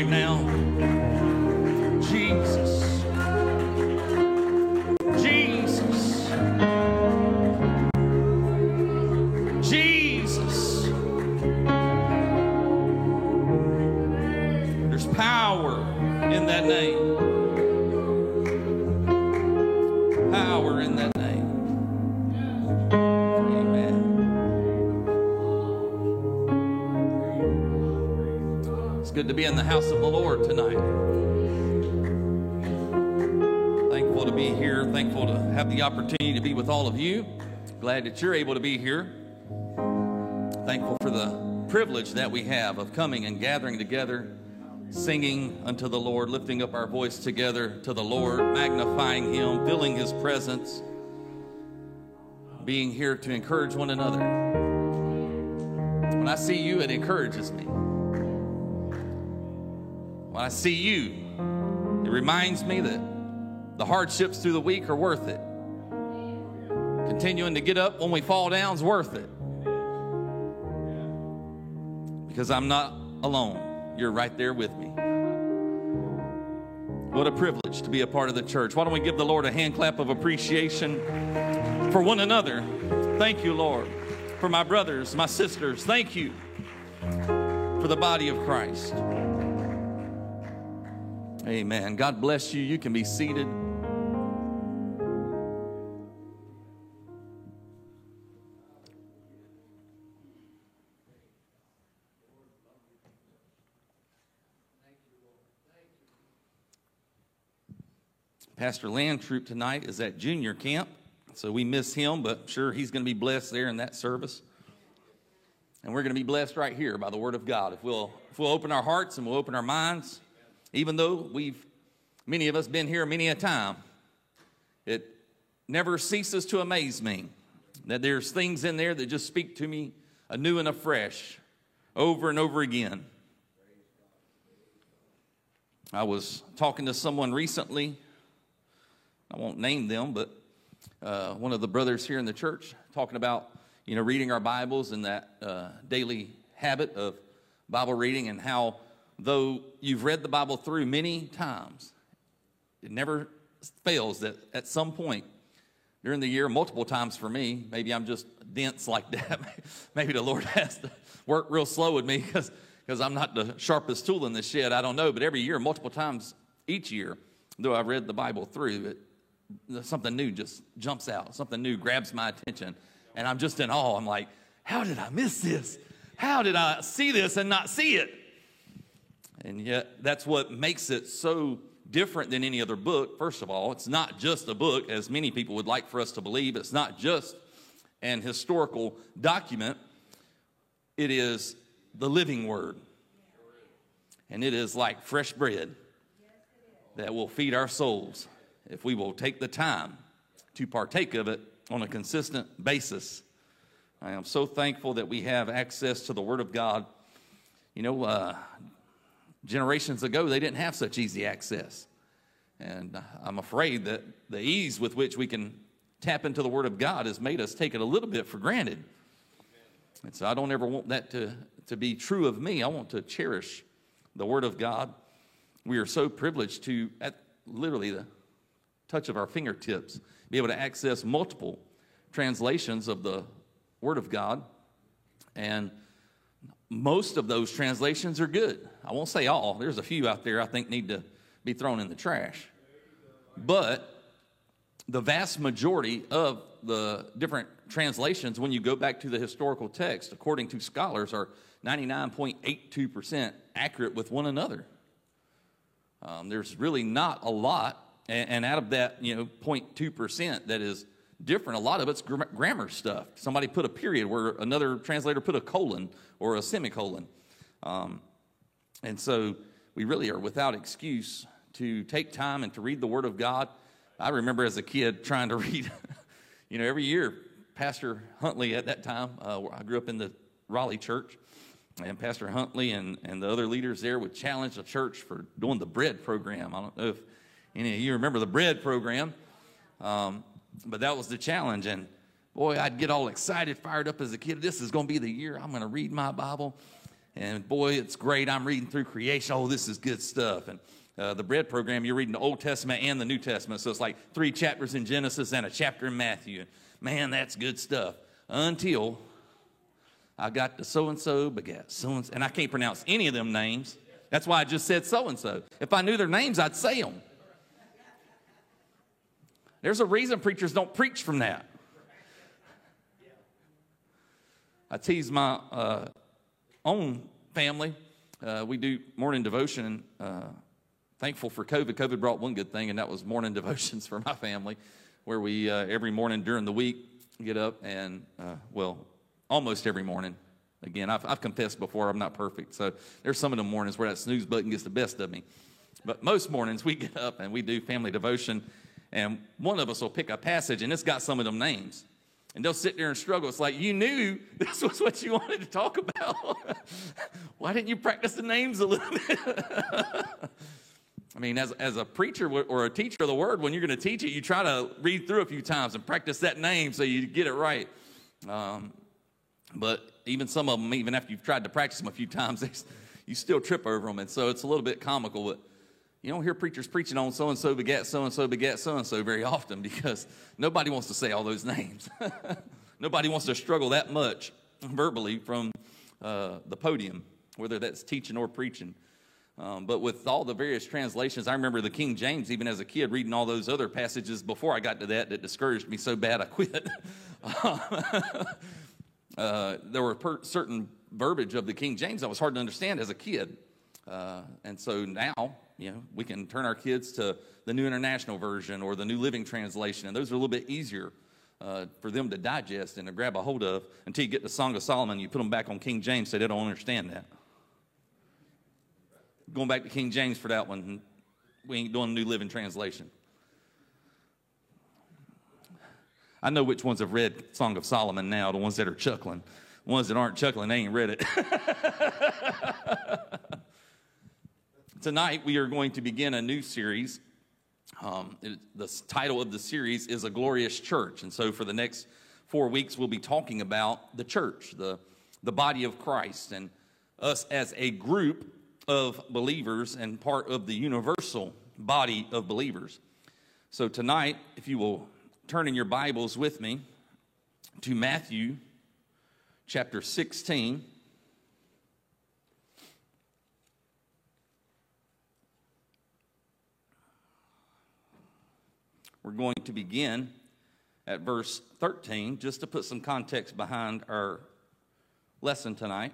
right now. House of the Lord tonight. Thankful to be here. Thankful to have the opportunity to be with all of you. Glad that you're able to be here. Thankful for the privilege that we have of coming and gathering together, singing unto the Lord, lifting up our voice together to the Lord, magnifying Him, feeling His presence, being here to encourage one another. When I see you, it encourages me. When I see you, it reminds me that the hardships through the week are worth it. Continuing to get up when we fall down is worth it. Because I'm not alone. You're right there with me. What a privilege to be a part of the church. Why don't we give the Lord a hand clap of appreciation for one another? Thank you, Lord. For my brothers, my sisters, thank you for the body of Christ. Amen. God bless you. You can be seated. Pastor Landtroop tonight is at junior camp, so we miss him, but sure he's going to be blessed there in that service. And we're going to be blessed right here by the Word of God. If we'll, if we'll open our hearts and we'll open our minds, even though we've, many of us, been here many a time, it never ceases to amaze me that there's things in there that just speak to me anew and afresh over and over again. I was talking to someone recently. I won't name them, but uh, one of the brothers here in the church talking about you know reading our Bibles and that uh, daily habit of Bible reading and how though you've read the Bible through many times, it never fails that at some point during the year, multiple times for me, maybe I'm just dense like that. maybe the Lord has to work real slow with me because because I'm not the sharpest tool in the shed. I don't know, but every year, multiple times each year, though I've read the Bible through, it, something new just jumps out. Something new grabs my attention, and I'm just in awe. I'm like, how did I miss this? How did I see this and not see it? And yet, that's what makes it so different than any other book. First of all, it's not just a book, as many people would like for us to believe. It's not just an historical document, it is the living word. And it is like fresh bread that will feed our souls if we will take the time to partake of it on a consistent basis. I am so thankful that we have access to the Word of God. You know, uh, generations ago, they didn't have such easy access. And I'm afraid that the ease with which we can tap into the Word of God has made us take it a little bit for granted. And so I don't ever want that to, to be true of me. I want to cherish the Word of God. We are so privileged to, at literally the touch of our fingertips, be able to access multiple translations of the Word of God. And most of those translations are good. I won't say all, there's a few out there I think need to be thrown in the trash. But the vast majority of the different translations, when you go back to the historical text, according to scholars, are 99.82% accurate with one another. Um, there's really not a lot, and, and, out of that, you know, 0.2% that is different, a lot of it's gr- grammar stuff. Somebody put a period where another translator put a colon or a semicolon. Um, and so we really are without excuse to take time and to read the Word of God. I remember as a kid trying to read, you know, every year, Pastor Huntley at that time, uh, I grew up in the Raleigh church, and Pastor Huntley and, and the other leaders there would challenge the church for doing the bread program. I don't know if any of you remember the bread program, um, but that was the challenge. And boy, I'd get all excited, fired up as a kid. This is going to be the year I'm going to read my Bible. And boy, it's great. I'm reading through creation. Oh, this is good stuff. And uh, the bread program, you're reading the Old Testament and the New Testament. So it's like three chapters in Genesis and a chapter in Matthew. Man, that's good stuff. Until I got the so and so begat so and so. And I can't pronounce any of them names. That's why I just said so and so. If I knew their names, I'd say them. There's a reason preachers don't preach from that. I tease my uh, own family. Uh, we do morning devotion. Uh, thankful for COVID. COVID brought one good thing, and that was morning devotions for my family, where we uh, every morning during the week get up and, uh, well, almost every morning. Again, I've, I've confessed before I'm not perfect, so there's some of the mornings where that snooze button gets the best of me. But most mornings we get up and we do family devotion, and one of us will pick a passage, and it's got some of them names. And they'll sit there and struggle. It's like, you knew this was what you wanted to talk about. Why didn't you practice the names a little bit? I mean, as, as a preacher or a teacher of the word, when you're going to teach it, you try to read through a few times and practice that name so you get it right. Um, but even some of them, even after you've tried to practice them a few times, they, you still trip over them. And so it's a little bit comical. But you don't hear preachers preaching on so and so begat so and so begat so and so very often because nobody wants to say all those names. nobody wants to struggle that much verbally from uh, the podium, whether that's teaching or preaching. Um, but with all the various translations, I remember the King James, even as a kid, reading all those other passages before I got to that, that discouraged me so bad I quit. uh, there were per- certain verbiage of the King James that was hard to understand as a kid. Uh, and so now, you know, we can turn our kids to the New International Version or the New Living Translation, and those are a little bit easier uh, for them to digest and to grab a hold of until you get the Song of Solomon. You put them back on King James, so they don't understand that. Going back to King James for that one, we ain't doing New Living Translation. I know which ones have read Song of Solomon now, the ones that are chuckling. The ones that aren't chuckling, they ain't read it. Tonight, we are going to begin a new series. Um, it, the title of the series is A Glorious Church. And so, for the next four weeks, we'll be talking about the church, the, the body of Christ, and us as a group of believers and part of the universal body of believers. So, tonight, if you will turn in your Bibles with me to Matthew chapter 16. We're going to begin at verse 13 just to put some context behind our lesson tonight.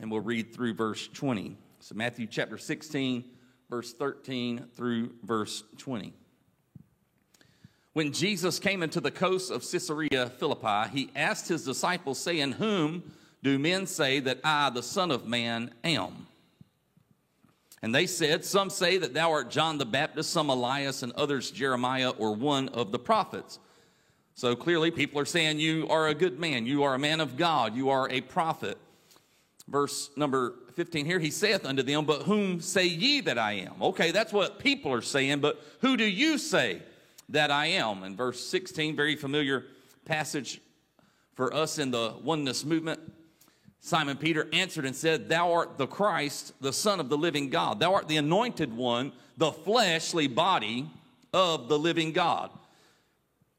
And we'll read through verse 20. So, Matthew chapter 16, verse 13 through verse 20. When Jesus came into the coast of Caesarea Philippi, he asked his disciples, saying, Whom do men say that I, the Son of Man, am? And they said, Some say that thou art John the Baptist, some Elias, and others Jeremiah or one of the prophets. So clearly, people are saying, You are a good man. You are a man of God. You are a prophet. Verse number 15 here, he saith unto them, But whom say ye that I am? Okay, that's what people are saying, but who do you say that I am? And verse 16, very familiar passage for us in the oneness movement. Simon Peter answered and said, Thou art the Christ, the Son of the living God. Thou art the anointed one, the fleshly body of the living God.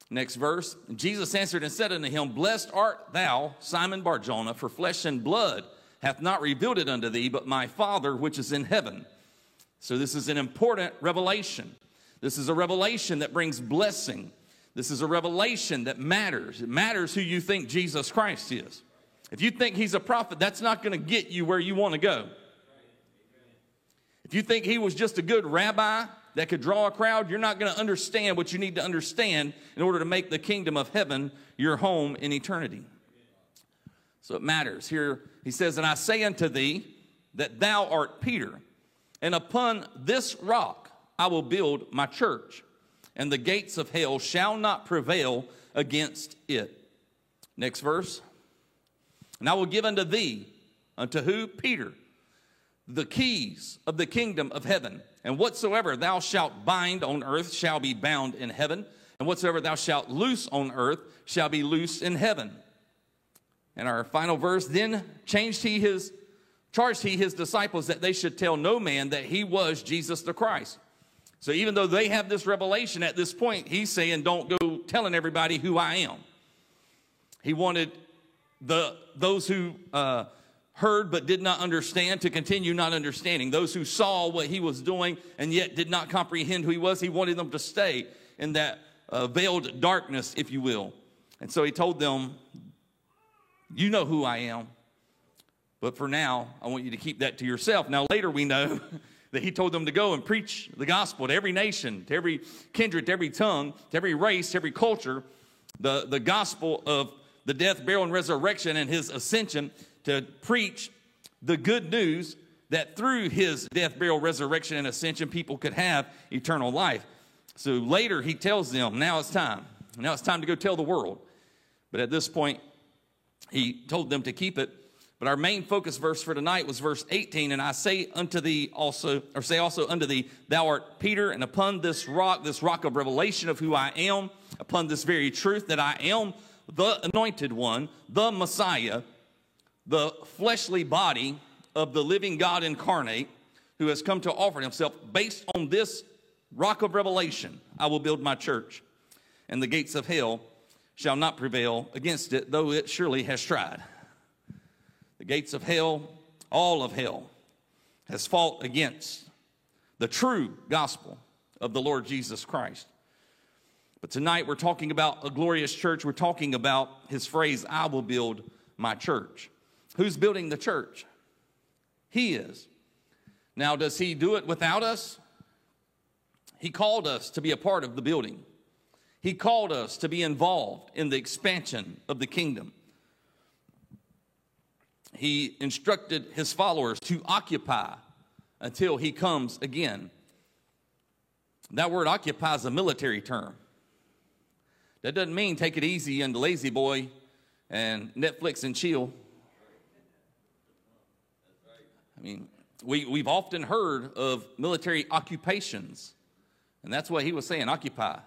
Next verse Jesus answered and said unto him, Blessed art thou, Simon Barjona, for flesh and blood hath not revealed it unto thee, but my Father which is in heaven. So, this is an important revelation. This is a revelation that brings blessing. This is a revelation that matters. It matters who you think Jesus Christ is. If you think he's a prophet, that's not going to get you where you want to go. If you think he was just a good rabbi that could draw a crowd, you're not going to understand what you need to understand in order to make the kingdom of heaven your home in eternity. So it matters. Here he says, And I say unto thee that thou art Peter, and upon this rock I will build my church, and the gates of hell shall not prevail against it. Next verse. And I will give unto thee, unto who? Peter, the keys of the kingdom of heaven. And whatsoever thou shalt bind on earth shall be bound in heaven, and whatsoever thou shalt loose on earth shall be loosed in heaven. And our final verse, then changed he his, charged he his disciples that they should tell no man that he was Jesus the Christ. So even though they have this revelation at this point, he's saying, don't go telling everybody who I am. He wanted the those who uh, heard but did not understand to continue not understanding. Those who saw what he was doing and yet did not comprehend who he was, he wanted them to stay in that uh, veiled darkness, if you will. And so he told them, You know who I am. But for now, I want you to keep that to yourself. Now, later we know that he told them to go and preach the gospel to every nation, to every kindred, to every tongue, to every race, to every culture, the, the gospel of the death, burial, and resurrection and his ascension to preach the good news that through his death, burial, resurrection, and ascension, people could have eternal life. So later he tells them, now it's time. Now it's time to go tell the world. But at this point, he told them to keep it. But our main focus verse for tonight was verse 18. And I say unto thee also, or say also unto thee, thou art Peter, and upon this rock, this rock of revelation of who I am, upon this very truth that I am the anointed one, the Messiah, the fleshly body of the living God incarnate, who has come to offer himself based on this rock of revelation, I will build my church, and the gates of hell shall not prevail against it, though it surely has tried. The gates of hell, all of hell, has fought against the true gospel of the Lord Jesus Christ. But tonight we're talking about a glorious church. We're talking about his phrase, I will build my church. Who's building the church? He is. Now, does he do it without us? He called us to be a part of the building. He called us to be involved in the expansion of the kingdom. He instructed his followers to occupy until he comes again. That word occupy is a military term. That doesn't mean take it easy and La-Z-Boy and Netflix and chill. I mean, we, we've often heard of military occupations, and that's what he was saying occupy,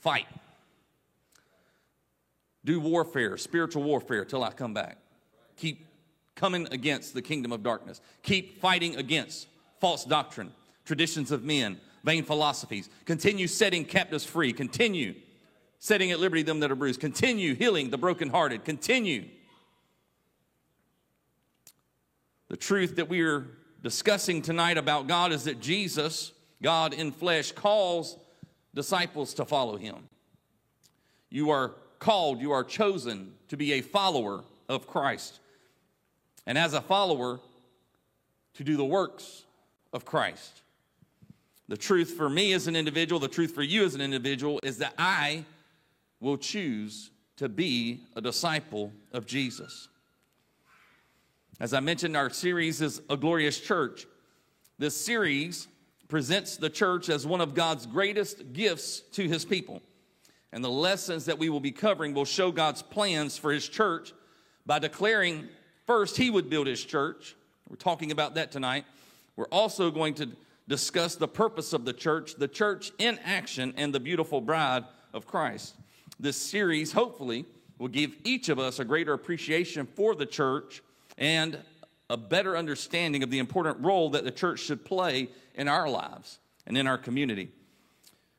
fight, do warfare, spiritual warfare till I come back. Keep coming against the kingdom of darkness, keep fighting against false doctrine, traditions of men, vain philosophies, continue setting captives free, continue setting at liberty them that are bruised, continue healing the brokenhearted, continue The truth that we are discussing tonight about God is that Jesus, God in flesh, calls disciples to follow him. You are called, you are chosen to be a follower of Christ. And as a follower, to do the works of Christ. The truth for me as an individual, the truth for you as an individual, is that I will choose to be a disciple of Jesus. As I mentioned, our series is A Glorious Church. This series presents the church as one of God's greatest gifts to his people. And the lessons that we will be covering will show God's plans for his church by declaring first he would build his church. We're talking about that tonight. We're also going to discuss the purpose of the church, the church in action, and the beautiful bride of Christ. This series, hopefully, will give each of us a greater appreciation for the church and a better understanding of the important role that the church should play in our lives and in our community.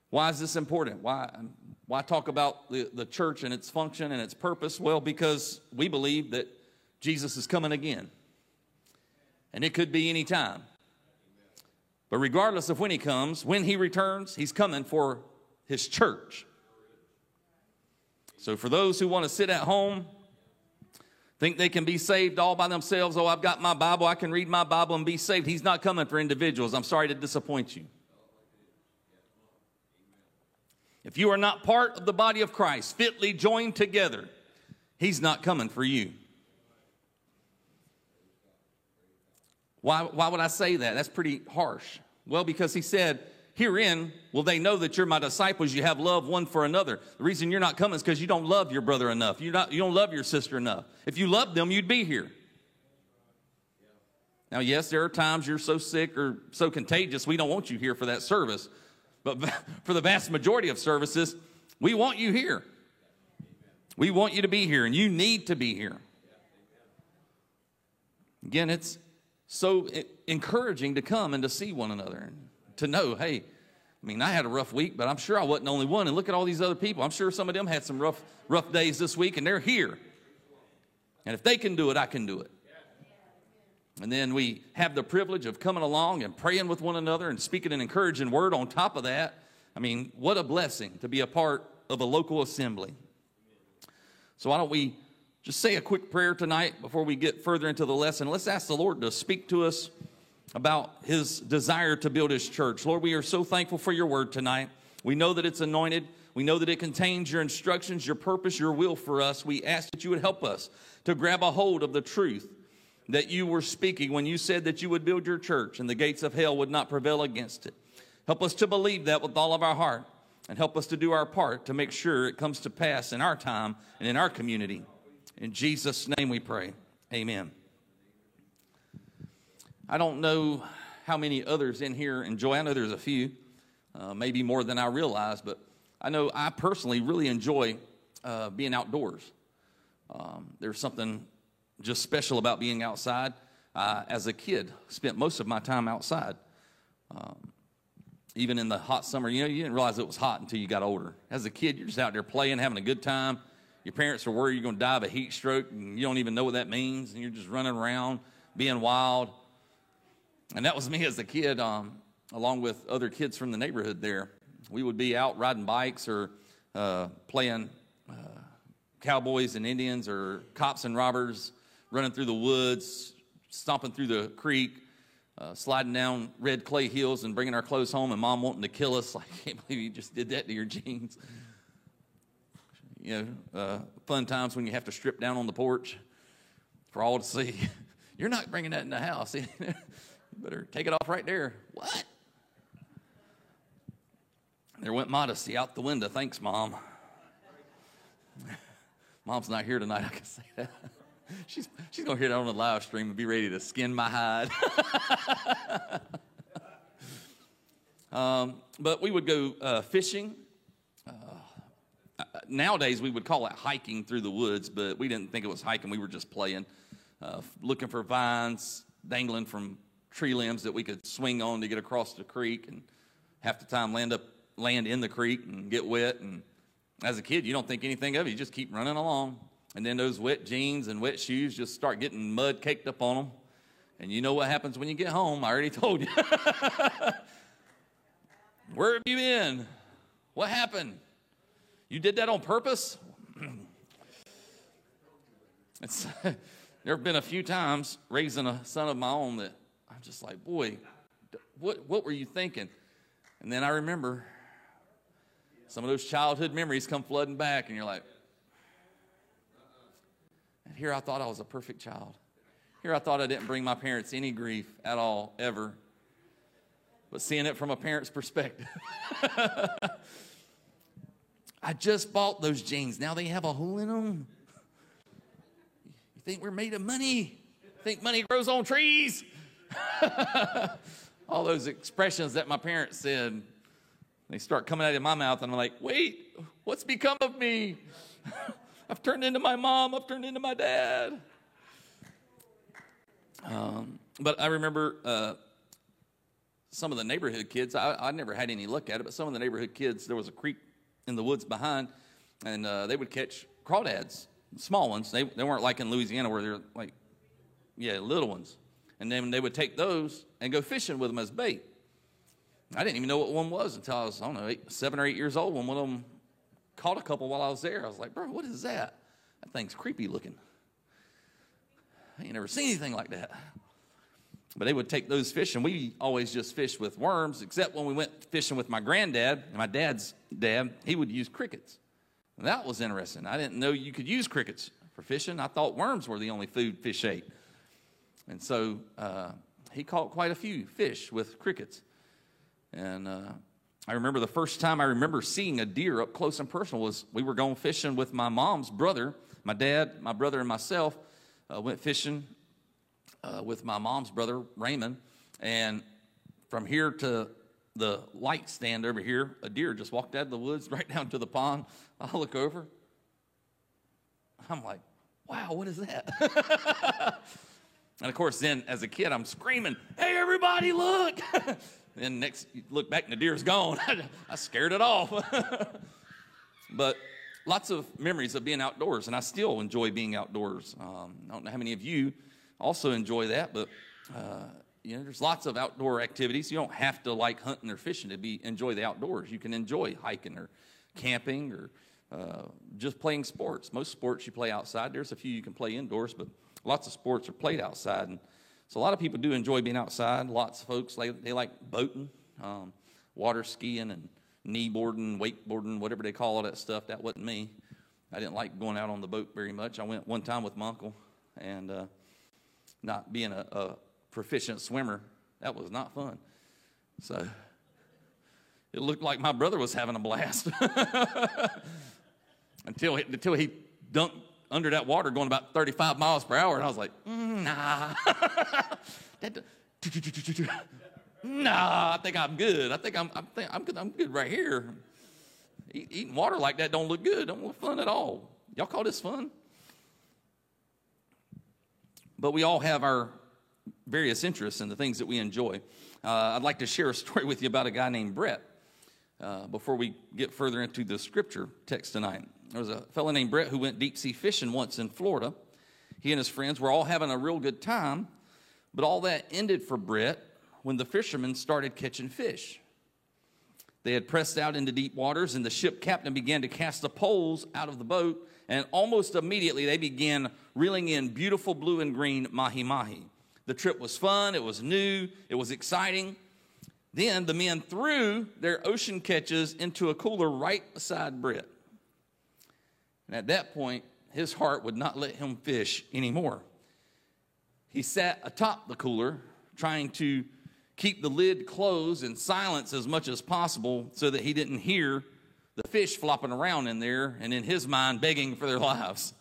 Why is this important? Why, why talk about the, the church and its function and its purpose? Well, because we believe that Jesus is coming again. And it could be any time. But regardless of when he comes, when he returns, he's coming for his church. So for those who want to sit at home think they can be saved all by themselves. Oh, I've got my Bible. I can read my Bible and be saved. He's not coming for individuals. I'm sorry to disappoint you. If you are not part of the body of Christ, fitly joined together, He's not coming for you. Why, why would I say that? That's pretty harsh. Well, because He said Herein will they know that you're my disciples. You have love one for another. The reason you're not coming is because you don't love your brother enough. You're not, you don't love your sister enough. If you loved them, you'd be here. Now, yes, there are times you're so sick or so contagious, we don't want you here for that service. But for the vast majority of services, we want you here. We want you to be here, and you need to be here. Again, it's so encouraging to come and to see one another to know, hey, I mean, I had a rough week, but I'm sure I wasn't the only one. And look at all these other people. I'm sure some of them had some rough, rough days this week, and they're here. And if they can do it, I can do it. And then we have the privilege of coming along and praying with one another and speaking an encouraging word on top of that. I mean, what a blessing to be a part of a local assembly. So, why don't we just say a quick prayer tonight before we get further into the lesson? Let's ask the Lord to speak to us about his desire to build his church. Lord, we are so thankful for your word tonight. We know that it's anointed. We know that it contains your instructions, your purpose, your will for us. We ask that you would help us to grab a hold of the truth that you were speaking when you said that you would build your church and the gates of hell would not prevail against it. Help us to believe that with all of our heart and help us to do our part to make sure it comes to pass in our time and in our community. In Jesus' name we pray. Amen. I don't know how many others in here enjoy. I know there's a few, uh, maybe more than I realize, but I know I personally really enjoy uh, being outdoors. Um, there's something just special about being outside. Uh, as a kid, spent most of my time outside. Um, even in the hot summer, you know, you didn't realize it was hot until you got older. As a kid, you're just out there playing, having a good time. Your parents are worried you're going to die of a heat stroke, and you don't even know what that means, and you're just running around, being wild. And that was me as a kid, um, along with other kids from the neighborhood there. We would be out riding bikes or uh, playing uh, cowboys and Indians or cops and robbers running through the woods, stomping through the creek, uh, sliding down red clay hills and bringing our clothes home, and mom wanting to kill us. I can't believe you just did that to your jeans. You know, uh, fun times when you have to strip down on the porch for all to see. You're not bringing that in the house. better take it off right there. What? There went modesty out the window. Thanks, mom. Mom's not here tonight. I can say that she's she's gonna hear that on the live stream and be ready to skin my hide. um, but we would go uh, fishing. Uh, nowadays, we would call it hiking through the woods, but we didn't think it was hiking. We were just playing, uh, looking for vines dangling from tree limbs that we could swing on to get across the creek, and half the time land up land in the creek and get wet. And as a kid, you don't think anything of it. You just keep running along. And then those wet jeans and wet shoes just start getting mud caked up on them. And you know what happens when you get home. I already told you. Where have you been? What happened? You did that on purpose? it's, there have been a few times raising a son of my own that I'm just like, boy, what, what were you thinking? And then I remember some of those childhood memories come flooding back, and you're like, and here I thought I was a perfect child. Here I thought I didn't bring my parents any grief at all, ever. But seeing it from a parent's perspective. I just bought those jeans. Now they have a hole in them. You think we're made of money? Think money grows on trees? all those expressions that my parents said, they start coming out of my mouth, and I'm like, wait, what's become of me? I've turned into my mom. I've turned into my dad. Um, but I remember uh, some of the neighborhood kids. I, I, never had any look at it, but some of the neighborhood kids, there was a creek in the woods behind, and uh, they would catch crawdads, small ones. They, they weren't like in Louisiana where they're like, yeah, little ones. And then they would take those and go fishing with them as bait. I didn't even know what one was until I was, I don't know, eight, seven or eight years old when one of them caught a couple while I was there. I was like, bro, what is that? That thing's creepy looking. I ain't never seen anything like that. But they would take those fish, and we always just fished with worms, except when we went fishing with my granddad, and my dad's dad, he would use crickets. And that was interesting. I didn't know you could use crickets for fishing. I thought worms were the only food fish ate. And so uh, he caught quite a few fish with crickets. And uh, I remember the first time I remember seeing a deer up close and personal was we were going fishing with my mom's brother, my dad, my brother, and myself. Uh, went fishing uh, with my mom's brother Raymond, and from here to the light stand over here, a deer just walked out of the woods right down to the pond. I look over. I'm like, wow, what is that? and of course, then as a kid, I'm screaming, hey, everybody, look. and next, you look back and the deer's gone. I scared it off. but lots of memories of being outdoors, and I still enjoy being outdoors. Um, I don't know how many of you also enjoy that, but uh, you know, there's lots of outdoor activities. You don't have to like hunting or fishing to be enjoy the outdoors. You can enjoy hiking or camping or uh, just playing sports. Most sports you play outside. There's a few you can play indoors, but lots of sports are played outside. And so a lot of people do enjoy being outside. Lots of folks like they like boating, um, water skiing, and knee boarding, wakeboarding, whatever they call all that stuff. That wasn't me. I didn't like going out on the boat very much. I went one time with my uncle, and uh, not being a, a proficient swimmer, that was not fun. So it looked like my brother was having a blast until he, until he dunked under that water going about 35 miles per hour, and I was like, mm, nah. nah, I think I'm good. I think I'm, I'm, think I'm, good, I'm good right here. eating water like that don't look good. Don't look fun at all. Y'all call this fun? But we all have our various interests and the things that we enjoy. Uh, I'd like to share a story with you about a guy named Brett uh, before we get further into the scripture text tonight. There was a fellow named Brett who went deep sea fishing once in Florida. He and his friends were all having a real good time, but all that ended for Brett when the fishermen started catching fish. They had pressed out into deep waters, and the ship captain began to cast the poles out of the boat, and almost immediately they began reeling in beautiful blue and green mahi mahi. The trip was fun, it was new, it was exciting. Then the men threw their ocean catches into a cooler right beside Brett. And at that point, his heart would not let him fish anymore. He sat atop the cooler, trying to keep the lid closed and silence as much as possible so that he didn't hear the fish flopping around in there and in his mind begging for their lives.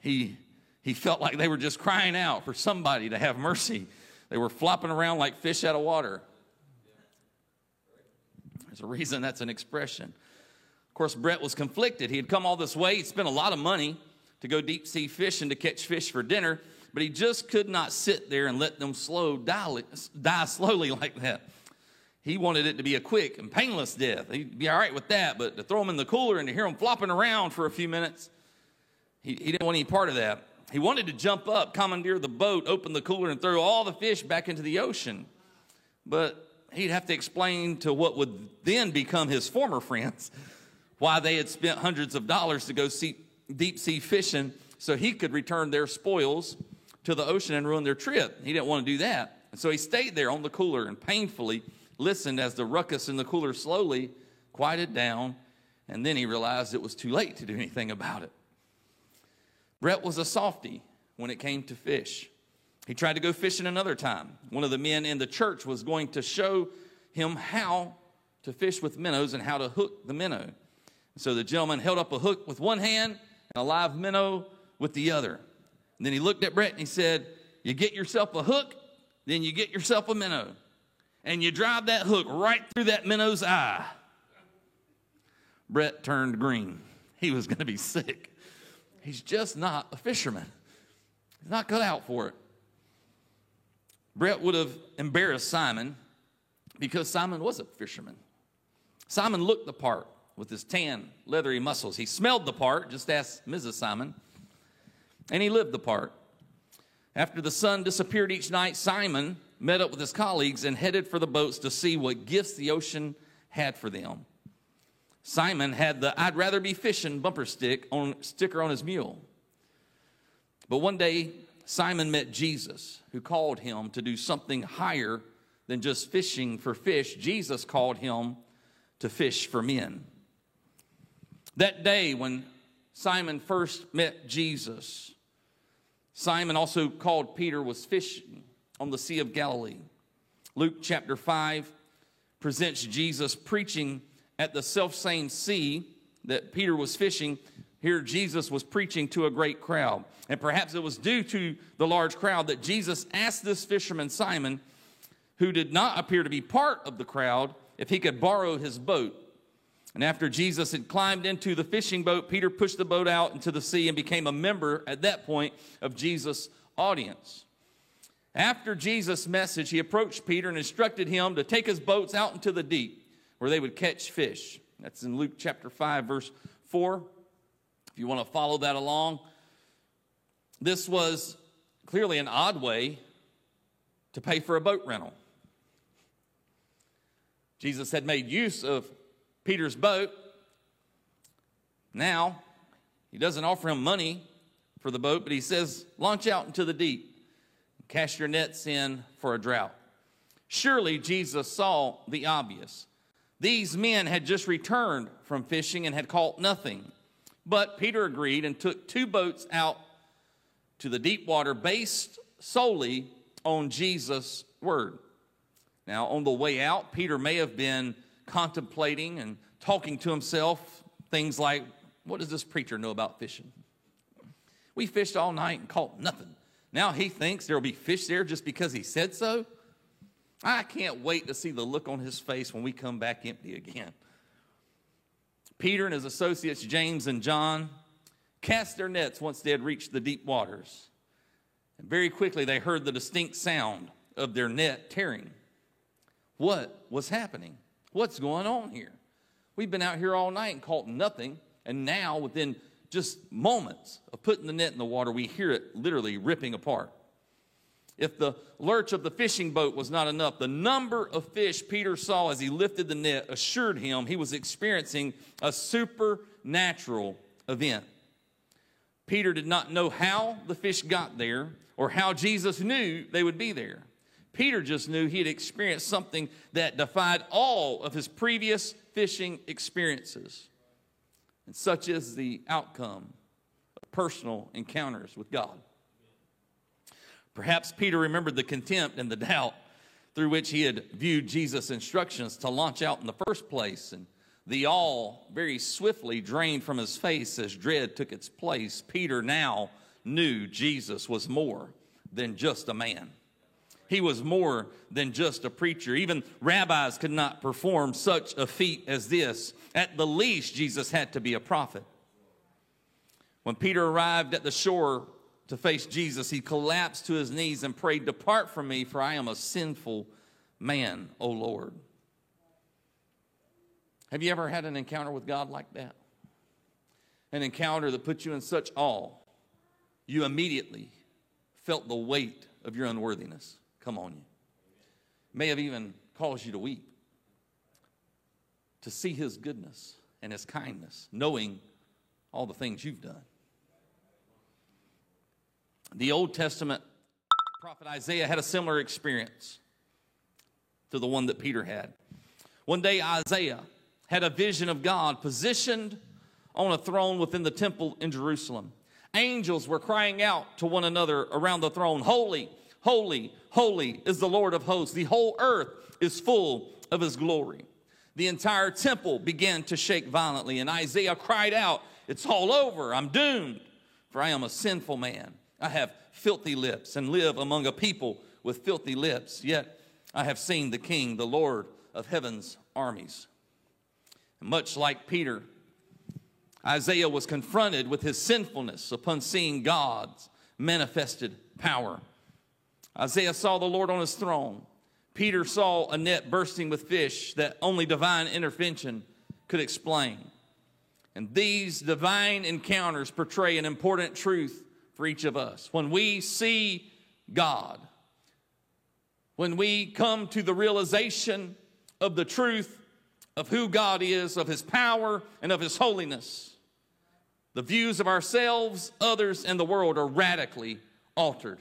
He he felt like they were just crying out for somebody to have mercy. They were flopping around like fish out of water. There's a reason that's an expression. Of course, Brett was conflicted. He had come all this way, he'd spent a lot of money to go deep sea fishing to catch fish for dinner, but he just could not sit there and let them slow die, die slowly like that. He wanted it to be a quick and painless death. He'd be all right with that, but to throw them in the cooler and to hear them flopping around for a few minutes, he, he didn't want any part of that. He wanted to jump up, commandeer the boat, open the cooler, and throw all the fish back into the ocean. But he'd have to explain to what would then become his former friends why they had spent hundreds of dollars to go see deep sea fishing so he could return their spoils to the ocean and ruin their trip. He didn't want to do that. And so he stayed there on the cooler and painfully listened as the ruckus in the cooler slowly quieted down. And then he realized it was too late to do anything about it. Brett was a softy when it came to fish. He tried to go fishing another time. One of the men in the church was going to show him how to fish with minnows and how to hook the minnow. So the gentleman held up a hook with one hand and a live minnow with the other. And then he looked at Brett and he said, You get yourself a hook, then you get yourself a minnow. And you drive that hook right through that minnow's eye. Brett turned green. He was going to be sick. He's just not a fisherman. He's not cut out for it. Brett would have embarrassed Simon because Simon was a fisherman. Simon looked the part with his tan, leathery muscles. He smelled the part, just ask Mrs. Simon, and he lived the part. After the sun disappeared each night, Simon met up with his colleagues and headed for the boats to see what gifts the ocean had for them. Simon had the I'd rather be fishing bumper stick on sticker on his mule. But one day Simon met Jesus, who called him to do something higher than just fishing for fish. Jesus called him to fish for men. That day when Simon first met Jesus, Simon, also called Peter, was fishing on the Sea of Galilee. Luke chapter 5, presents Jesus preaching at the self same sea that Peter was fishing. Here, Jesus was preaching to a great crowd. And perhaps it was due to the large crowd that Jesus asked this fisherman, Simon, who did not appear to be part of the crowd, if he could borrow his boat. And after Jesus had climbed into the fishing boat, Peter pushed the boat out into the sea and became a member at that point of Jesus' audience. After Jesus' message, he approached Peter and instructed him to take his boats out into the deep where they would catch fish. That's in Luke chapter 5, verse 4. If you want to follow that along, this was clearly an odd way to pay for a boat rental. Jesus had made use of Peter's boat. Now, he doesn't offer him money for the boat, but he says, Launch out into the deep, cast your nets in for a drought. Surely Jesus saw the obvious. These men had just returned from fishing and had caught nothing. But Peter agreed and took two boats out to the deep water based solely on Jesus' word. Now, on the way out, Peter may have been contemplating and talking to himself things like, What does this preacher know about fishing? We fished all night and caught nothing. Now he thinks there will be fish there just because he said so. I can't wait to see the look on his face when we come back empty again. Peter and his associates, James and John, cast their nets once they had reached the deep waters. And very quickly they heard the distinct sound of their net tearing. What was happening? What's going on here? We've been out here all night and caught nothing, and now within just moments of putting the net in the water, we hear it literally ripping apart. If the lurch of the fishing boat was not enough, the number of fish Peter saw as he lifted the net assured him he was experiencing a supernatural event. Peter did not know how the fish got there or how Jesus knew they would be there. Peter just knew he had experienced something that defied all of his previous fishing experiences. And such is the outcome of personal encounters with God. Perhaps Peter remembered the contempt and the doubt through which he had viewed Jesus' instructions to launch out in the first place, and the awe very swiftly drained from his face as dread took its place. Peter now knew Jesus was more than just a man. He was more than just a preacher. Even rabbis could not perform such a feat as this. At the least, Jesus had to be a prophet. When Peter arrived at the shore to face Jesus, he collapsed to his knees and prayed, Depart from me, for I am a sinful man, O Lord. Have you ever had an encounter with God like that? An encounter that put you in such awe, you immediately felt the weight of your unworthiness come on you. May have even caused you to weep. To see his goodness and his kindness, knowing all the things you've done. The Old Testament prophet Isaiah had a similar experience to the one that Peter had. One day, Isaiah had a vision of God positioned on a throne within the temple in Jerusalem. Angels were crying out to one another around the throne Holy, holy, holy is the Lord of hosts. The whole earth is full of his glory. The entire temple began to shake violently, and Isaiah cried out, It's all over. I'm doomed, for I am a sinful man. I have filthy lips and live among a people with filthy lips. Yet I have seen the King, the Lord of heaven's armies. And much like Peter, Isaiah was confronted with his sinfulness upon seeing God's manifested power. Isaiah saw the Lord on his throne. Peter saw a net bursting with fish that only divine intervention could explain. And these divine encounters portray an important truth for each of us. When we see God, when we come to the realization of the truth of who God is, of His power, and of His holiness, the views of ourselves, others, and the world are radically altered.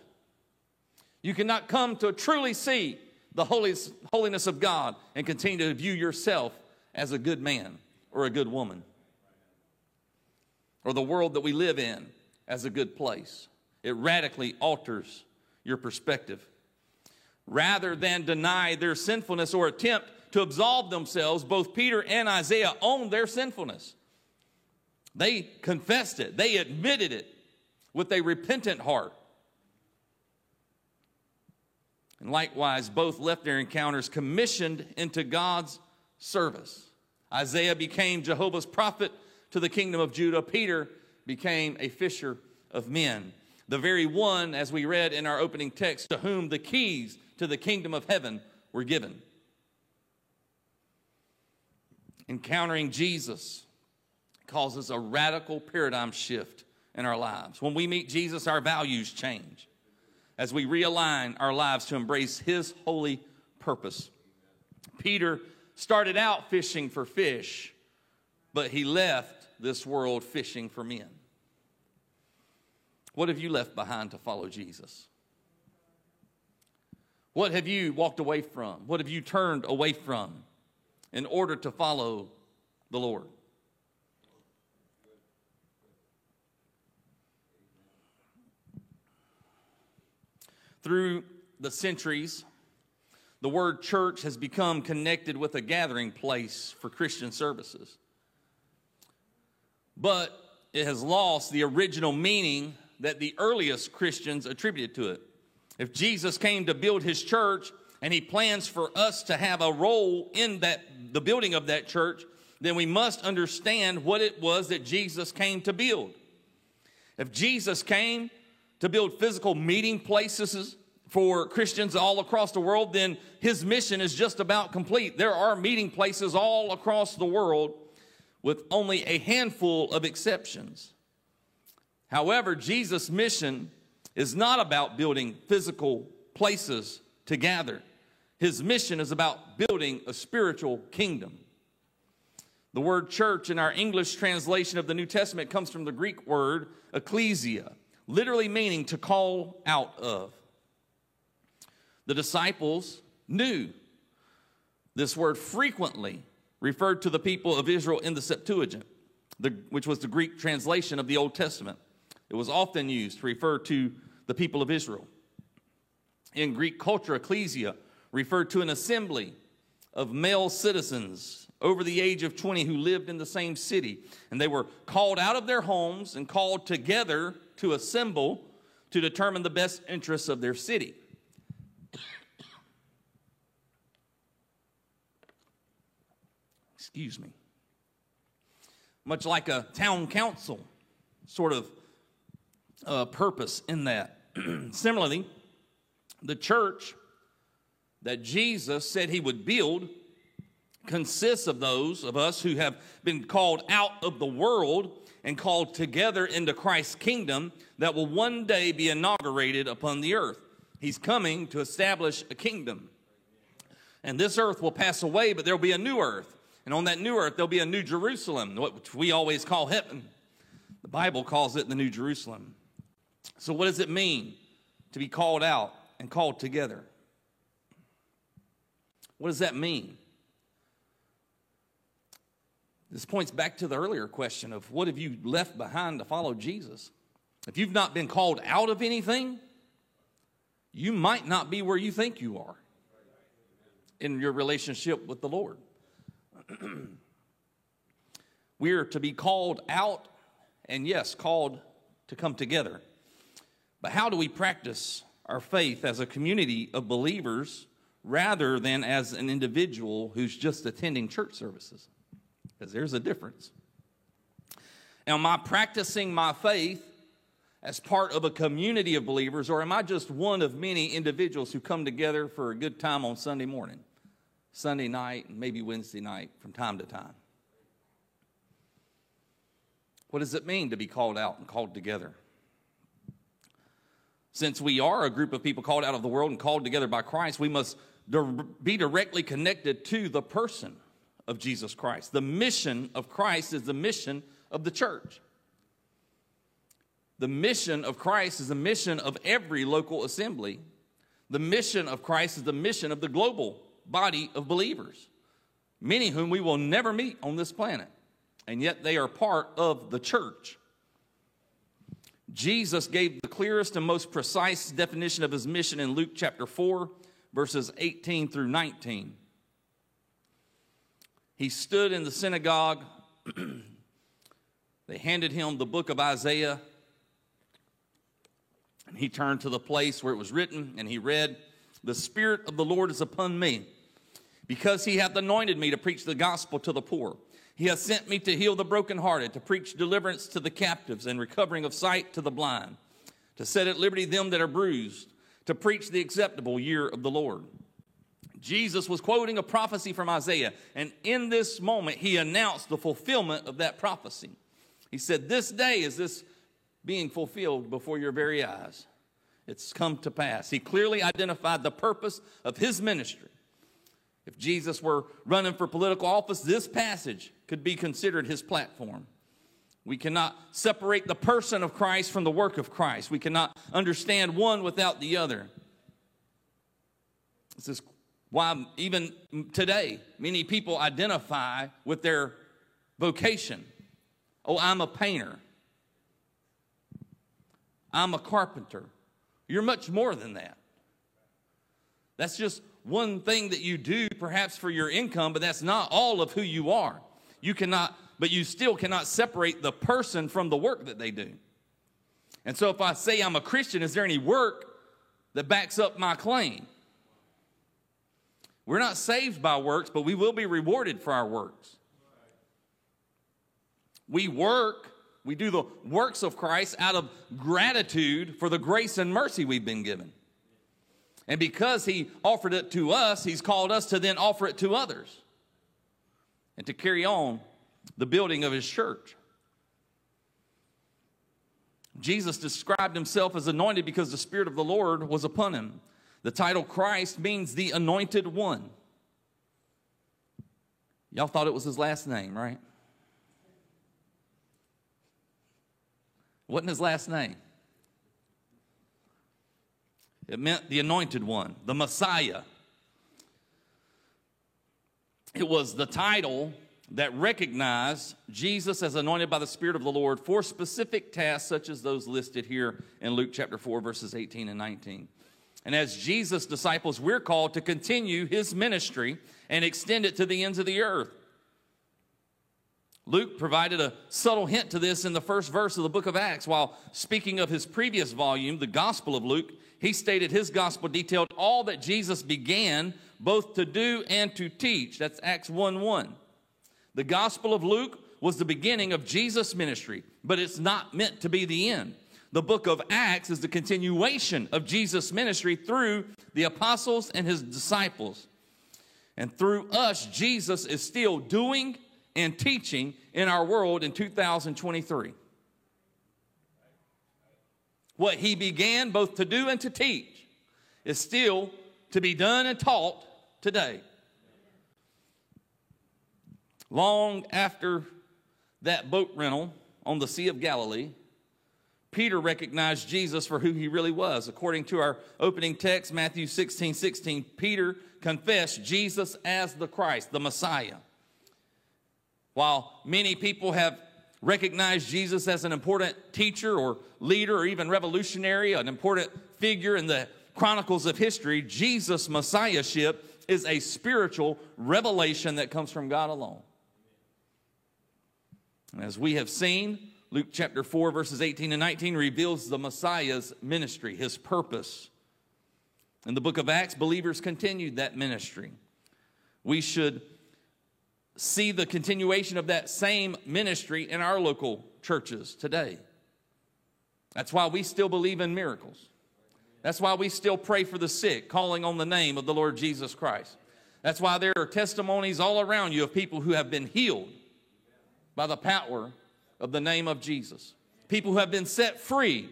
You cannot come to truly see the holiness of God and continue to view yourself as a good man or a good woman or the world that we live in as a good place. It radically alters your perspective. Rather than deny their sinfulness or attempt to absolve themselves, both Peter and Isaiah owned their sinfulness. They confessed it, they admitted it with a repentant heart. And likewise, both left their encounters commissioned into God's service. Isaiah became Jehovah's prophet to the kingdom of Judah. Peter became a fisher of men. The very one, as we read in our opening text, to whom the keys to the kingdom of heaven were given. Encountering Jesus causes a radical paradigm shift in our lives. When we meet Jesus, our values change as we realign our lives to embrace His holy purpose. Peter started out fishing for fish, but he left this world fishing for men. What have you left behind to follow Jesus? What have you walked away from? What have you turned away from in order to follow the Lord? Through the centuries, the word church has become connected with a gathering place for Christian services. But it has lost the original meaning that the earliest Christians attributed to it. If Jesus came to build his church and he plans for us to have a role in that the building of that church, then we must understand what it was that Jesus came to build. If Jesus came to build physical meeting places for Christians all across the world, then his mission is just about complete. There are meeting places all across the world with only a handful of exceptions. However, Jesus' mission is not about building physical places to gather. His mission is about building a spiritual kingdom. The word church in our English translation of the New Testament comes from the Greek word ecclesia, literally meaning to call out of. The disciples knew this word frequently referred to the people of Israel in the Septuagint, the, which was the Greek translation of the Old Testament. It was often used to refer to the people of Israel. In Greek culture, ecclesia referred to an assembly of male citizens over the age of 20 who lived in the same city. And they were called out of their homes and called together to assemble to determine the best interests of their city. Excuse me. Much like a town council sort of uh, purpose in that. Similarly, the church that Jesus said he would build consists of those of us who have been called out of the world and called together into Christ's kingdom that will one day be inaugurated upon the earth. He's coming to establish a kingdom. And this earth will pass away, but there'll be a new earth. And on that new earth, there'll be a new Jerusalem, what we always call heaven. The Bible calls it the New Jerusalem. So, what does it mean to be called out and called together? What does that mean? This points back to the earlier question of what have you left behind to follow Jesus? If you've not been called out of anything, you might not be where you think you are in your relationship with the Lord. we are to be called out and, yes, called to come together. But how do we practice our faith as a community of believers rather than as an individual who's just attending church services? Because there's a difference. Am I practicing my faith as part of a community of believers, or am I just one of many individuals who come together for a good time on Sunday morning, Sunday night, and maybe Wednesday night from time to time? What does it mean to be called out and called together? Since we are a group of people called out of the world and called together by Christ, we must be directly connected to the person of Jesus Christ. The mission of Christ is the mission of the church. The mission of Christ is the mission of every local assembly. The mission of Christ is the mission of the global body of believers, many whom we will never meet on this planet, and yet they are part of the church. Jesus gave the clearest and most precise definition of his mission in Luke chapter 4, verses 18 through 19. He stood in the synagogue. they handed him the book of Isaiah. And he turned to the place where it was written and he read, The Spirit of the Lord is upon me, because he hath anointed me to preach the gospel to the poor. He hath sent me to heal the brokenhearted, to preach deliverance to the captives and recovering of sight to the blind, to set at liberty them that are bruised, to preach the acceptable year of the Lord. Jesus was quoting a prophecy from Isaiah, and in this moment, he announced the fulfillment of that prophecy. He said, This day is this being fulfilled before your very eyes. It's come to pass. He clearly identified the purpose of his ministry. If Jesus were running for political office, this passage could be considered his platform. We cannot separate the person of Christ from the work of Christ. We cannot understand one without the other. This is why, even today, many people identify with their vocation. Oh, I'm a painter. I'm a carpenter. You're much more than that. That's just one thing that you do, perhaps for your income, but that's not all of who you are. You cannot, but you still cannot separate the person from the work that they do. And so, if I say I'm a Christian, is there any work that backs up my claim? We're not saved by works, but we will be rewarded for our works. We work, we do the works of Christ out of gratitude for the grace and mercy we've been given. And because He offered it to us, He's called us to then offer it to others and to carry on the building of His church. Jesus described himself as anointed because the Spirit of the Lord was upon him. The title Christ means the anointed one. Y'all thought it was his last name, right? Wasn't his last name. It meant the anointed one, the Messiah. It was the title that recognized Jesus as anointed by the Spirit of the Lord for specific tasks such as those listed here in Luke chapter 4, verses 18 and 19. And as Jesus' disciples, we're called to continue his ministry and extend it to the ends of the earth. Luke provided a subtle hint to this in the first verse of the book of Acts. While speaking of his previous volume, the Gospel of Luke, he stated his gospel detailed all that Jesus began both to do and to teach. That's Acts 1 1. The Gospel of Luke was the beginning of Jesus' ministry, but it's not meant to be the end. The book of Acts is the continuation of Jesus' ministry through the apostles and his disciples. And through us, Jesus is still doing and teaching in our world in 2023. What he began both to do and to teach is still to be done and taught today. Long after that boat rental on the Sea of Galilee, Peter recognized Jesus for who he really was. According to our opening text, Matthew 16 16, Peter confessed Jesus as the Christ, the Messiah. While many people have recognized Jesus as an important teacher or leader or even revolutionary, an important figure in the chronicles of history, Jesus' messiahship is a spiritual revelation that comes from God alone. As we have seen, Luke chapter 4, verses 18 and 19 reveals the Messiah's ministry, his purpose. In the book of Acts, believers continued that ministry. We should see the continuation of that same ministry in our local churches today. That's why we still believe in miracles. That's why we still pray for the sick, calling on the name of the Lord Jesus Christ. That's why there are testimonies all around you of people who have been healed by the power of the name of Jesus. People who have been set free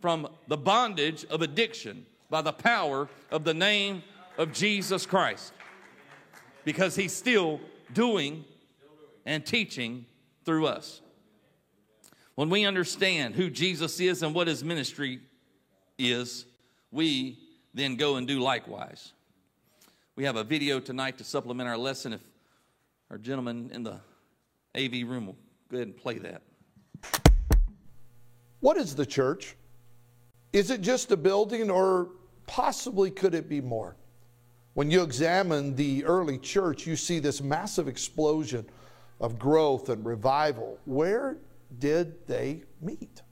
from the bondage of addiction by the power of the name of Jesus Christ. Because he's still doing and teaching through us. When we understand who Jesus is and what his ministry is, we then go and do likewise. We have a video tonight to supplement our lesson. If our gentleman in the AV room will Go ahead and play that. What is the church? Is it just a building or possibly could it be more? When you examine the early church, you see this massive explosion of growth and revival. Where did they meet?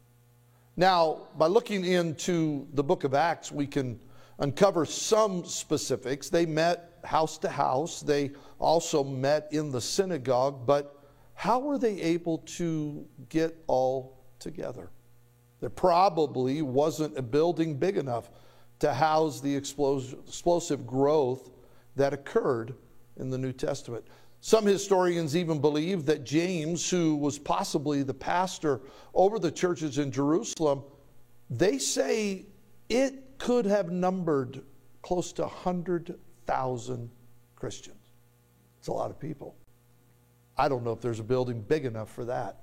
Now, by looking into the book of Acts, we can uncover some specifics. They met house to house, they also met in the synagogue, but how were they able to get all together? There probably wasn't a building big enough to house the explosive growth that occurred in the New Testament. Some historians even believe that James, who was possibly the pastor over the churches in Jerusalem, they say it could have numbered close to 100,000 Christians. It's a lot of people. I don't know if there's a building big enough for that.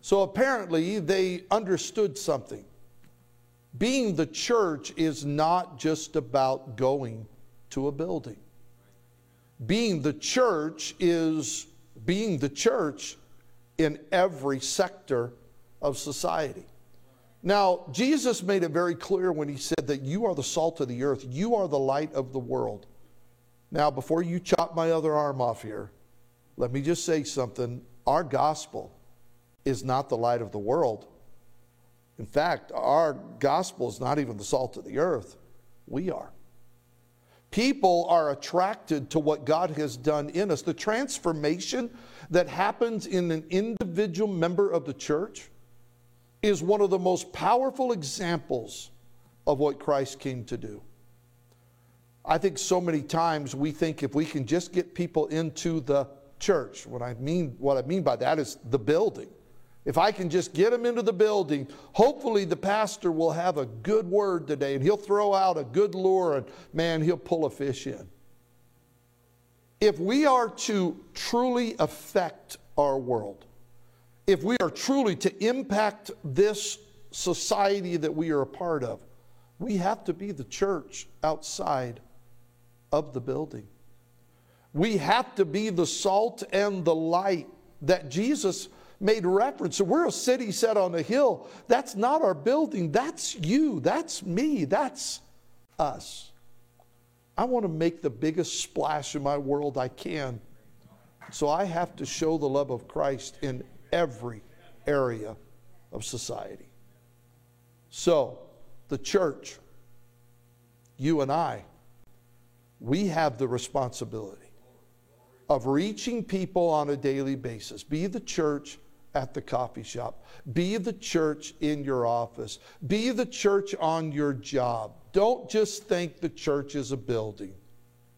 So apparently, they understood something. Being the church is not just about going to a building. Being the church is being the church in every sector of society. Now, Jesus made it very clear when he said that you are the salt of the earth, you are the light of the world. Now, before you chop my other arm off here, let me just say something. Our gospel is not the light of the world. In fact, our gospel is not even the salt of the earth. We are. People are attracted to what God has done in us. The transformation that happens in an individual member of the church is one of the most powerful examples of what Christ came to do. I think so many times we think if we can just get people into the church, what I mean, what I mean by that is the building. If I can just get them into the building, hopefully the pastor will have a good word today and he'll throw out a good lure and man, he'll pull a fish in. If we are to truly affect our world, if we are truly to impact this society that we are a part of, we have to be the church outside of the building. We have to be the salt and the light that Jesus made reference. So we're a city set on a hill. That's not our building. That's you. That's me. That's us. I want to make the biggest splash in my world I can. So I have to show the love of Christ in every area of society. So, the church, you and I, we have the responsibility of reaching people on a daily basis. Be the church at the coffee shop. Be the church in your office. Be the church on your job. Don't just think the church is a building.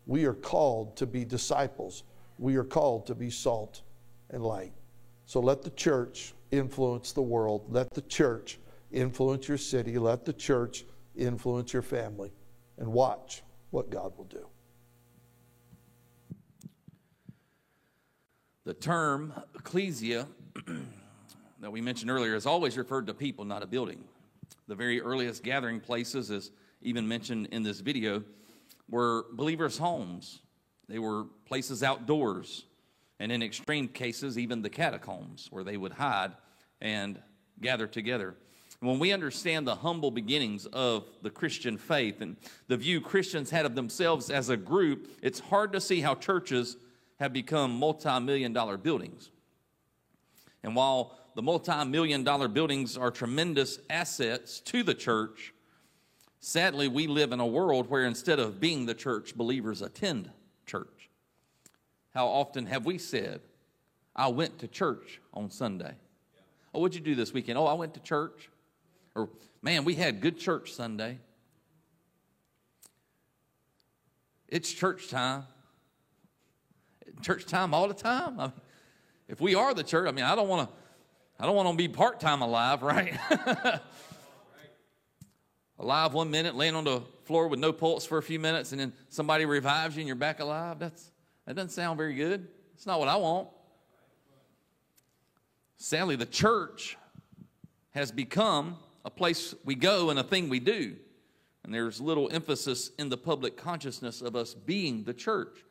We are called to be disciples. We are called to be salt and light. So let the church influence the world. Let the church influence your city. Let the church influence your family. And watch what God will do. The term ecclesia that we mentioned earlier is always referred to people, not a building. The very earliest gathering places, as even mentioned in this video, were believers' homes. They were places outdoors, and in extreme cases, even the catacombs, where they would hide and gather together. When we understand the humble beginnings of the Christian faith and the view Christians had of themselves as a group, it's hard to see how churches have become multi million dollar buildings. And while the multi million dollar buildings are tremendous assets to the church, sadly, we live in a world where instead of being the church, believers attend church. How often have we said, I went to church on Sunday? Oh, what'd you do this weekend? Oh, I went to church. Or, man, we had good church Sunday. It's church time. Church time all the time. I mean, if we are the church, I mean, I don't want to, I don't want to be part time alive, right? alive one minute, laying on the floor with no pulse for a few minutes, and then somebody revives you and you're back alive. That's that doesn't sound very good. It's not what I want. Sadly, the church has become a place we go and a thing we do. And there's little emphasis in the public consciousness of us being the church.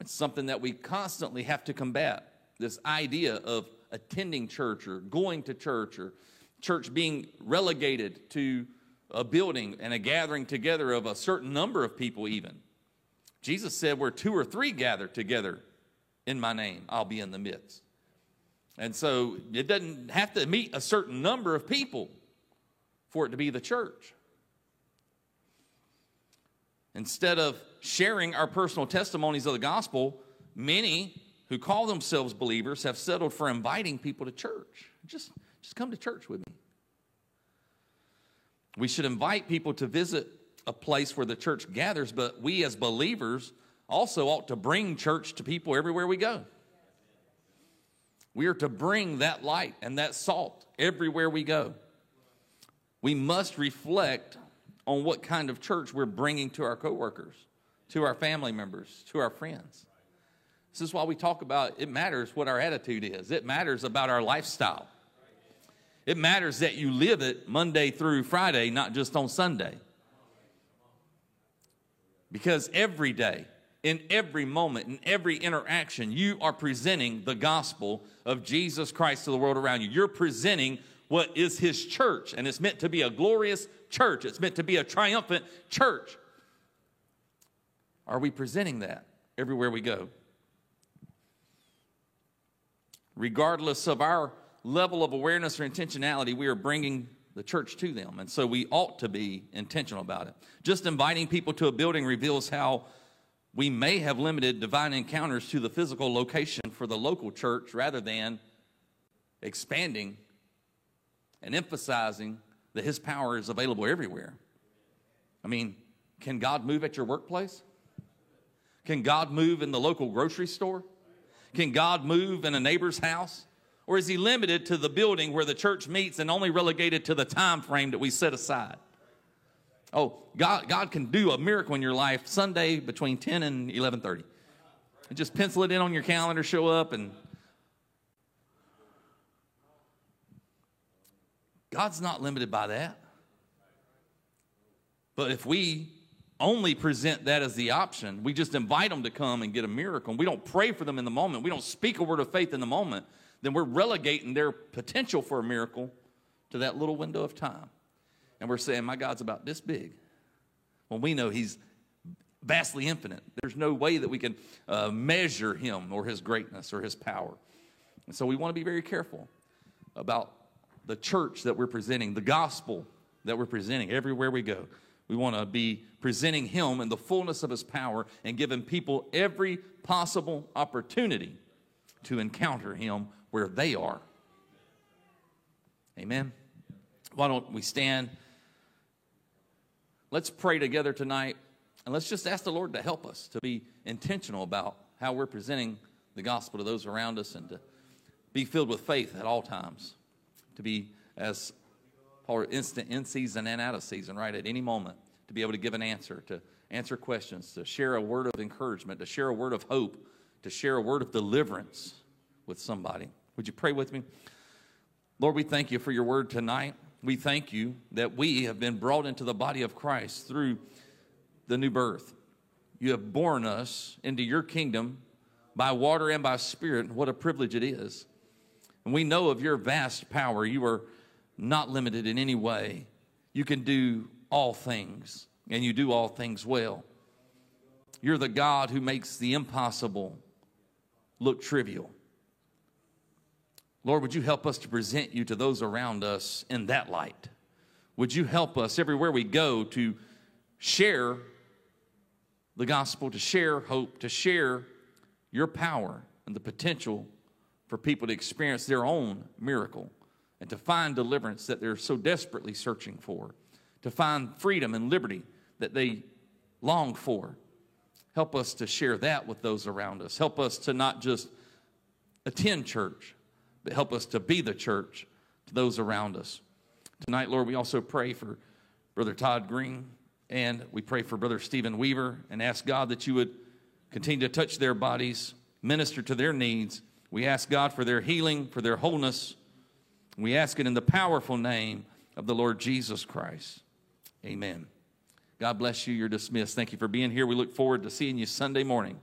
It's something that we constantly have to combat this idea of attending church or going to church or church being relegated to a building and a gathering together of a certain number of people, even. Jesus said, Where two or three gather together in my name, I'll be in the midst. And so it doesn't have to meet a certain number of people for it to be the church. Instead of sharing our personal testimonies of the gospel, many who call themselves believers have settled for inviting people to church. Just, just come to church with me. We should invite people to visit a place where the church gathers, but we as believers also ought to bring church to people everywhere we go. We are to bring that light and that salt everywhere we go. We must reflect on what kind of church we're bringing to our coworkers, to our family members, to our friends. This is why we talk about it matters what our attitude is. It matters about our lifestyle. It matters that you live it Monday through Friday, not just on Sunday. Because every day, in every moment, in every interaction, you are presenting the gospel of Jesus Christ to the world around you. You're presenting what is his church, and it's meant to be a glorious church, it's meant to be a triumphant church. Are we presenting that everywhere we go? Regardless of our level of awareness or intentionality, we are bringing the church to them. And so we ought to be intentional about it. Just inviting people to a building reveals how we may have limited divine encounters to the physical location for the local church rather than expanding and emphasizing that his power is available everywhere. I mean, can God move at your workplace? Can God move in the local grocery store? Can God move in a neighbor's house? Or is he limited to the building where the church meets and only relegated to the time frame that we set aside? Oh, God, God can do a miracle in your life Sunday between 10 and 11:30. Just pencil it in on your calendar, show up and God's not limited by that. But if we only present that as the option, we just invite them to come and get a miracle, and we don't pray for them in the moment, we don't speak a word of faith in the moment, then we're relegating their potential for a miracle to that little window of time. And we're saying, My God's about this big. Well, we know He's vastly infinite. There's no way that we can uh, measure Him or His greatness or His power. And so we want to be very careful about the church that we're presenting, the gospel that we're presenting everywhere we go. We want to be presenting Him in the fullness of His power and giving people every possible opportunity to encounter Him where they are. Amen. Why don't we stand? Let's pray together tonight and let's just ask the Lord to help us to be intentional about how we're presenting the gospel to those around us and to be filled with faith at all times to be as Paul instant in season and out of season, right? At any moment, to be able to give an answer, to answer questions, to share a word of encouragement, to share a word of hope, to share a word of deliverance with somebody. Would you pray with me? Lord, we thank you for your word tonight. We thank you that we have been brought into the body of Christ through the new birth. You have born us into your kingdom by water and by spirit. What a privilege it is. And we know of your vast power. You are not limited in any way. You can do all things, and you do all things well. You're the God who makes the impossible look trivial. Lord, would you help us to present you to those around us in that light? Would you help us everywhere we go to share the gospel, to share hope, to share your power and the potential for people to experience their own miracle and to find deliverance that they're so desperately searching for, to find freedom and liberty that they long for. Help us to share that with those around us. Help us to not just attend church, but help us to be the church to those around us. Tonight, Lord, we also pray for Brother Todd Green and we pray for Brother Stephen Weaver and ask God that you would continue to touch their bodies, minister to their needs, we ask God for their healing, for their wholeness. We ask it in the powerful name of the Lord Jesus Christ. Amen. God bless you. You're dismissed. Thank you for being here. We look forward to seeing you Sunday morning.